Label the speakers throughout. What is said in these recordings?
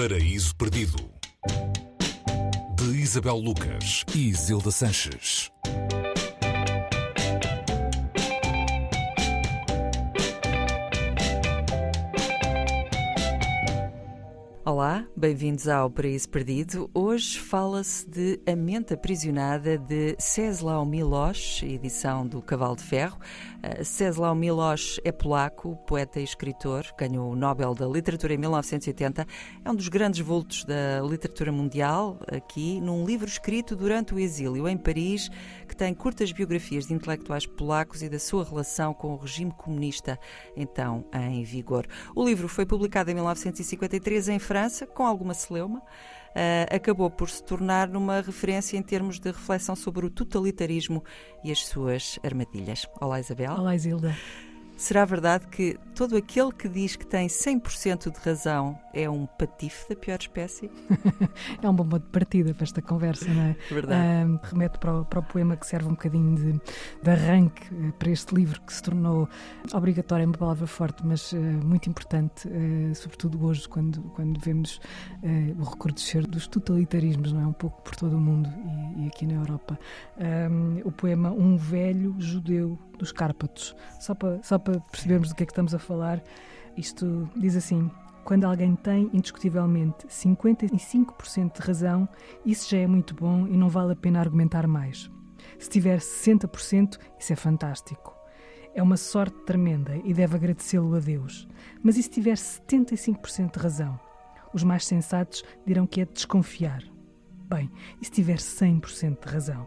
Speaker 1: Paraíso Perdido de Isabel Lucas e Zilda Sanches.
Speaker 2: Olá, bem-vindos ao Paraíso Perdido. Hoje fala-se de A Mente Aprisionada de Ceslau Miloš, edição do Cavalo de Ferro. Uh, Ceslau Miloš é polaco, poeta e escritor, ganhou o Nobel da Literatura em 1980. É um dos grandes vultos da literatura mundial, aqui num livro escrito durante o exílio em Paris, que tem curtas biografias de intelectuais polacos e da sua relação com o regime comunista, então em vigor. O livro foi publicado em 1953 em França França, com alguma celeuma, uh, acabou por se tornar numa referência em termos de reflexão sobre o totalitarismo e as suas armadilhas. Olá, Isabel.
Speaker 3: Olá, Isilda.
Speaker 2: Será verdade que todo aquele que diz que tem 100% de razão é um patife da pior espécie?
Speaker 3: é um bom ponto de partida para esta conversa, não é?
Speaker 2: Verdade.
Speaker 3: Uh, remeto para o, para o, poema que serve um bocadinho de, de, arranque eh, para este livro que se tornou obrigatório, é uma palavra forte, mas uh, muito importante, uh, sobretudo hoje, quando, quando vemos o recrudescer dos totalitarismos, não é? Um pouco por todo o mundo e, e aqui na Europa. o poema Um Velho Judeu dos Cárpatos. Só para, só para percebermos do que é que estamos a falar, isto diz assim: quando alguém tem indiscutivelmente 55% de razão, isso já é muito bom e não vale a pena argumentar mais. Se tiver 60%, isso é fantástico. É uma sorte tremenda e deve agradecê-lo a Deus. Mas e se tiver 75% de razão? Os mais sensatos dirão que é de desconfiar. Bem, e se tiver 100% de razão?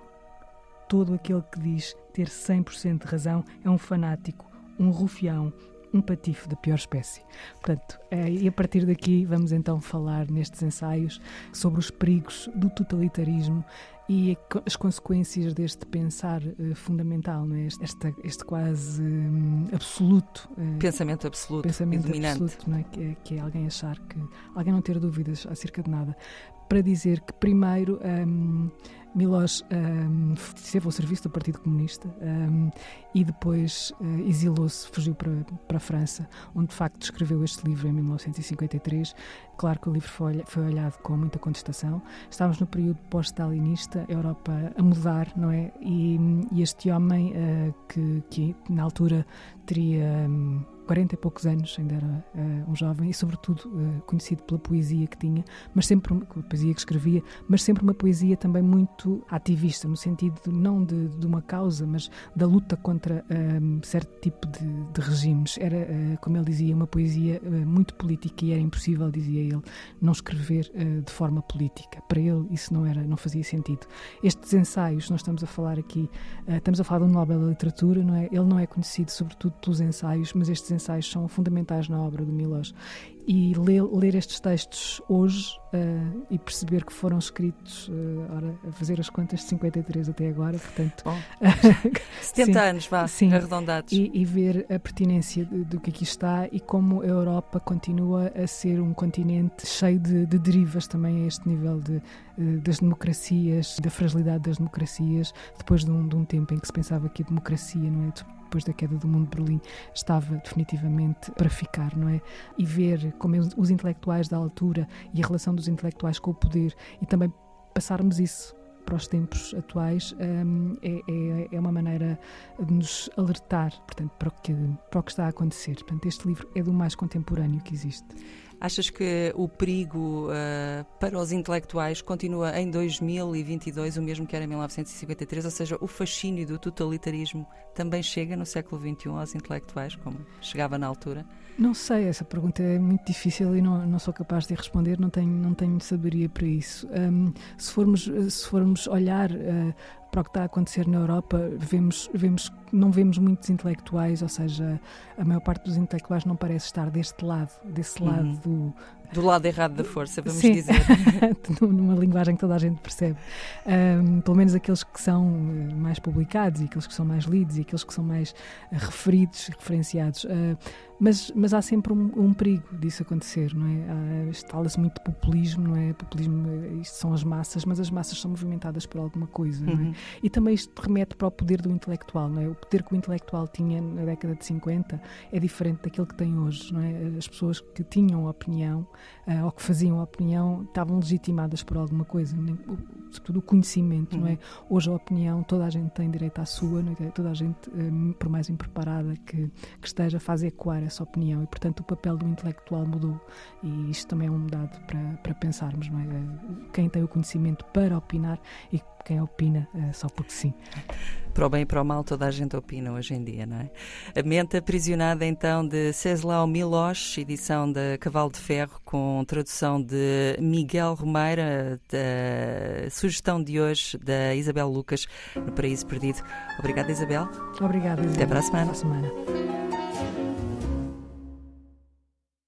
Speaker 3: todo aquele que diz ter 100% de razão é um fanático, um rufião, um patife da pior espécie. Portanto, é, e a partir daqui vamos então falar nestes ensaios sobre os perigos do totalitarismo e as consequências deste pensar uh, fundamental, não é? este, este, este quase um, absoluto
Speaker 2: uh, pensamento absoluto
Speaker 3: pensamento
Speaker 2: dominante,
Speaker 3: absoluto, não é? Que, é, que é alguém achar que alguém não ter dúvidas acerca de nada, para dizer que primeiro um, Miloš um, esteve ao serviço do Partido Comunista um, e depois uh, exilou-se, fugiu para, para a França, onde de facto escreveu este livro em 1953. Claro que o livro foi, foi olhado com muita contestação. Estávamos no período pós-stalinista, a Europa a mudar, não é? E, e este homem, uh, que, que na altura teria. Um, 40 e poucos anos, ainda era uh, um jovem e, sobretudo, uh, conhecido pela poesia que tinha, mas sempre uma poesia que escrevia, mas sempre uma poesia também muito ativista, no sentido de, não de, de, uma causa, mas da luta contra um, certo tipo de, de, regimes. Era, uh, como ele dizia, uma poesia muito política e era impossível, dizia ele, não escrever de forma política. Para ele isso não era, não fazia sentido. Estes ensaios, nós estamos a falar aqui, estamos a falar um Nobel da Literatura, não é? Ele não é conhecido sobretudo pelos ensaios, mas estes ensaios são fundamentais na obra do Milos. E ler, ler estes textos hoje uh, e perceber que foram escritos, uh, ora, a fazer as contas de 53 até agora, portanto.
Speaker 2: Bom, 70 sim, anos, vá, sim, arredondados.
Speaker 3: E, e, ver a pertinência do, do que aqui está e como a Europa continua a ser um continente cheio de, de derivas também a este nível de, uh, das democracias, da fragilidade das democracias, depois de um, de um tempo em que se pensava que a democracia, não é? depois da queda do mundo de Berlim, estava definitivamente para ficar, não é? E ver como os intelectuais da altura e a relação dos intelectuais com o poder e também passarmos isso para os tempos atuais um, é, é, é, uma maneira de nos alertar, portanto, para o, que, para o que está a acontecer. Portanto, este livro é do mais contemporâneo que existe.
Speaker 2: Achas que o perigo uh, para os intelectuais continua em 2022 o mesmo que era em 1953? Ou seja, o fascínio do totalitarismo também chega no século XXI aos intelectuais, como chegava na altura?
Speaker 3: Não sei, essa pergunta é muito difícil e não, não sou capaz de responder, não tenho, não tenho sabedoria para isso. Um, se, formos, se formos olhar uh, para o que está a acontecer na Europa, vemos, vemos, não vemos muitos intelectuais, ou seja, a maior parte dos intelectuais não parece estar deste lado, desse lado uhum. do,
Speaker 2: do lado errado da força, vamos
Speaker 3: Sim.
Speaker 2: dizer.
Speaker 3: Numa linguagem que toda a gente percebe. Um, pelo menos aqueles que são eh, mais publicados e aqueles que são mais lidos e aqueles que são mais uh, referidos, referenciados. Uh, mas, mas há sempre um, um, perigo disso acontecer, não é? Fala-se muito de populismo, não é? Populismo, isto são as massas, mas as massas são movimentadas por alguma coisa, não é? Uhum. E também isto remete para o poder do intelectual, não é? O poder que o intelectual tinha na década de 50 é diferente daquele que tem hoje, não é? As pessoas que tinham opinião uh, ou que faziam opinião estavam legitimadas por alguma coisa, nem, sobretudo o conhecimento, uhum. não é? Uhum. Hoje a opinião, toda a gente tem direito à sua, é? toda a gente, um, por mais impreparada que, que esteja, faz ecoar essa opinião e, portanto, o papel do intelectual mudou e isto também é um dado para, para pensarmos, não é? Quem tem o conhecimento para opinar e quem opina uh, só porque sim.
Speaker 2: Para o bem e para o mal, toda a gente opina hoje em dia, não é? A mente aprisionada, então, de Ceslau Miloš, edição da Cavalo de Ferro, com tradução de Miguel Romeira, da sugestão de hoje da Isabel Lucas, no Paraíso Perdido. Obrigada, Isabel.
Speaker 3: Obrigada, Isabel.
Speaker 2: Até para a semana.
Speaker 3: Para a semana.